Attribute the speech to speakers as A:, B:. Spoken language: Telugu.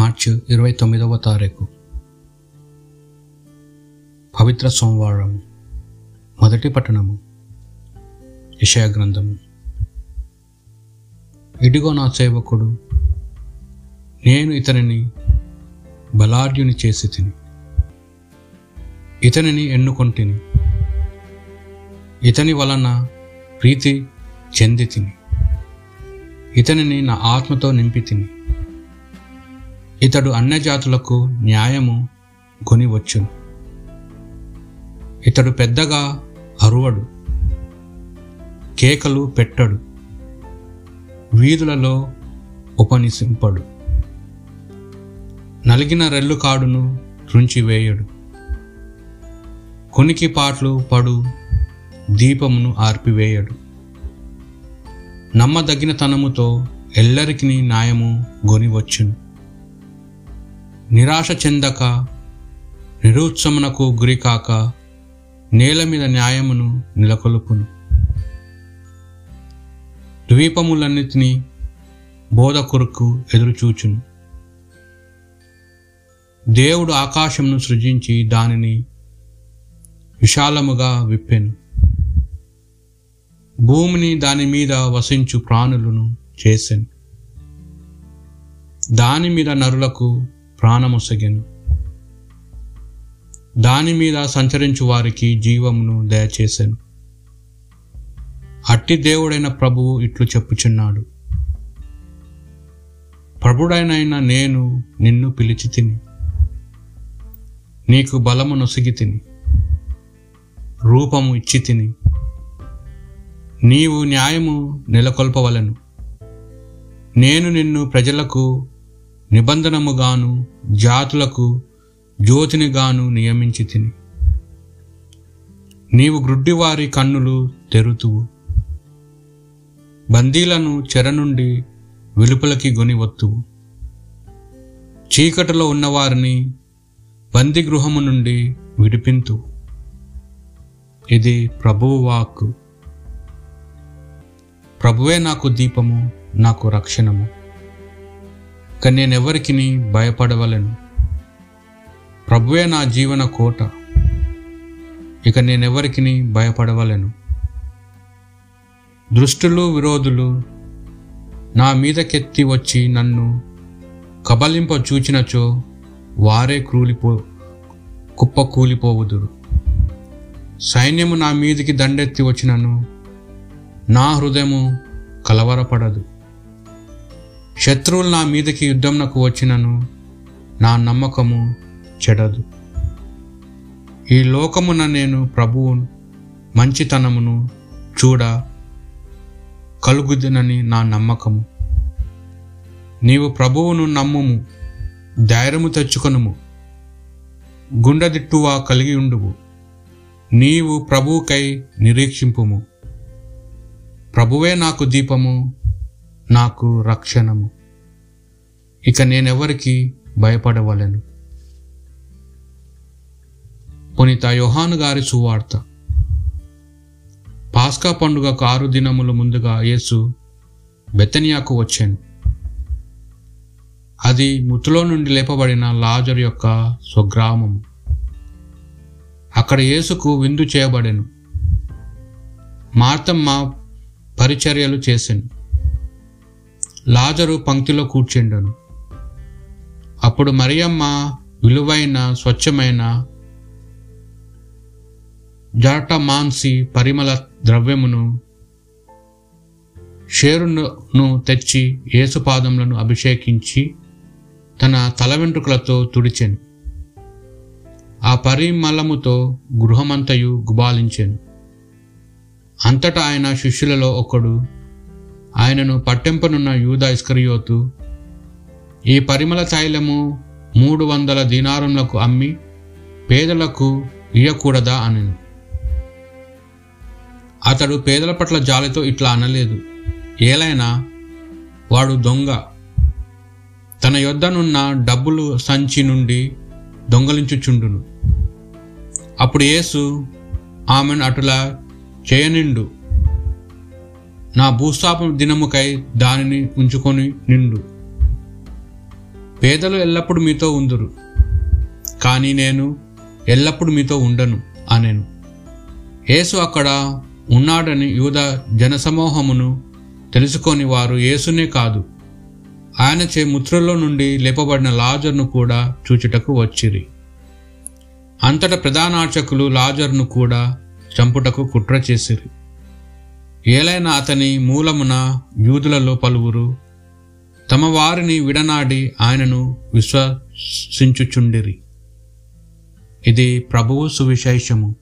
A: మార్చి ఇరవై తొమ్మిదవ తారీఖు. పవిత్ర సోమవారం మొదటి పట్టణము గ్రంథము. ఇడిగో నా సేవకుడు నేను ఇతనిని బలాఢ్యుని చేసి తిని ఇతనిని ఎన్నుకొంటిని ఇతని వలన ప్రీతి చెంది తిని ఇతనిని నా ఆత్మతో నింపి తిని ఇతడు అన్యజాతులకు న్యాయము కొనివచ్చును. ఇతడు పెద్దగా అరువడు కేకలు పెట్టడు వీధులలో ఉపనిసింపడు నలిగిన రెల్లు కాడును రుంచివేయడు. కొనికి పాటలు పడు దీపమును ఆర్పివేయడు. నమ్మదగిన తనముతో ఎల్లరికి న్యాయము గొనివచ్చును. నిరాశ చెందక నిరుత్సమునకు గురికాక నేల మీద న్యాయమును నెలకొల్పును. ద్వీపములన్నిటినీ బోధ కొరకు ఎదురుచూచును. దేవుడు ఆకాశమును సృజించి దానిని విశాలముగా విప్పెను. భూమిని దాని మీద వసించు ప్రాణులను చేశాను దాని మీద నరులకు ప్రాణముసగెను. దాని మీద సంచరించు వారికి జీవమును దయచేశాను అట్టి దేవుడైన ప్రభువు ఇట్లు చెప్పుచున్నాడు. ప్రభుడైన నేను నిన్ను పిలిచి తిని నీకు బలము నొసిగి తిని రూపము ఇచ్చి తిని నీవు న్యాయము నెలకొల్పవలను. నేను నిన్ను ప్రజలకు నిబంధనముగాను జాతులకు జ్యోతినిగాను నియమించి తిని. నీవు గ్రుడ్డివారి కన్నులు తెరుతువు. బందీలను చెర నుండి వెలుపలకి గొనివత్తువు. చీకటిలో ఉన్నవారిని బందీ గృహము నుండి విడిపింతు. ఇది ప్రభువు వాక్కు. ప్రభువే నాకు దీపము నాకు రక్షణము. కానీ నేనెవరికి భయపడవలను? ప్రభువే నా జీవన కోట. ఇక నేను ఎవరికి భయపడవలను? దృష్టులు విరోధులు నా మీదకెత్తి వచ్చి నన్ను కబలింప చూచినచో వారే క్రూలిపో కుప్ప కూలిపోవుదురు సైన్యము నా మీదికి దండెత్తి వచ్చినను నా హృదయము కలవరపడదు. శత్రువులు నా మీదకి యుద్ధంనకు వచ్చినను. నా నమ్మకము చెడదు. ఈ లోకమున నేను ప్రభువు మంచితనమును చూడ కలుగుదనని నా నమ్మకము. నీవు ప్రభువును నమ్ముము ధైర్యము తెచ్చుకొనుము. గుండెదిట్టువా కలిగి ఉండువు నీవు ప్రభువుకై నిరీక్షింపుము. ప్రభువే నాకు దీపము నాకు రక్షణము. ఇక నేనెవరికి భయపడవలను? పునీత యోహాను గారి సువార్త. పాస్కా పండుగకు ఆరు దినముల ముందుగా యేసు బెతనియాకు వచ్చాను. అది మృతులో నుండి లేపబడిన లాజర్ యొక్క స్వగ్రామం అక్కడ యేసుకు విందు చేయబడెను. మార్తమ్మ పరిచర్యలు చేశాను లాజరు పంక్తిలో కూర్చుండెను. అప్పుడు మరియమ్మ విలువైన స్వచ్ఛమైన జటమాన్సి పరిమళ ద్రవ్యమును షేరును తెచ్చి ఏసుపాదములను అభిషేకించి తన తల వెంట్రుకలతో తుడిచెను. ఆ పరిమళముతో గృహమంతయు గుబాలించెను. అంతటా ఆయన శిష్యులలో ఒకడు ఆయనను పట్టెంపనున్న యూదా ఇస్కరియోతు ఈ పరిమళ తైలము మూడు వందల దినారములకు అమ్మి పేదలకు ఇయ్యకూడదా అనెను. అతడు పేదల పట్ల జాలితో ఇట్లా అనలేదు. ఏలైనా వాడు దొంగ. తన యొద్దనున్న డబ్బులు సంచి నుండి దొంగలించుచుండును. అప్పుడు యేసు ఆమెను అటులా చేయనిండు. నా భూస్థాపన దినముకై దానిని ఉంచుకొని నిండు. పేదలు ఎల్లప్పుడూ మీతో ఉందురు. కానీ నేను ఎల్లప్పుడూ మీతో ఉండను అనెను. యేసు అక్కడ ఉన్నాడని యూద జనసమూహమును తెలుసుకొని వారు యేసునే కాదు. ఆయనచే ముత్రుల్లో నుండి లేపబడిన లాజర్ను కూడా చూచుటకు వచ్చిరి. అంతట ప్రధానార్చకులు లాజర్ను కూడా చంపుటకు కుట్ర చేసిరి. ఏలైనా అతని మూలమున యూదులలో పలువురు తమ వారిని విడనాడి ఆయనను విశ్వసించుచుండిరి. ఇది ప్రభువు సువిశేషము.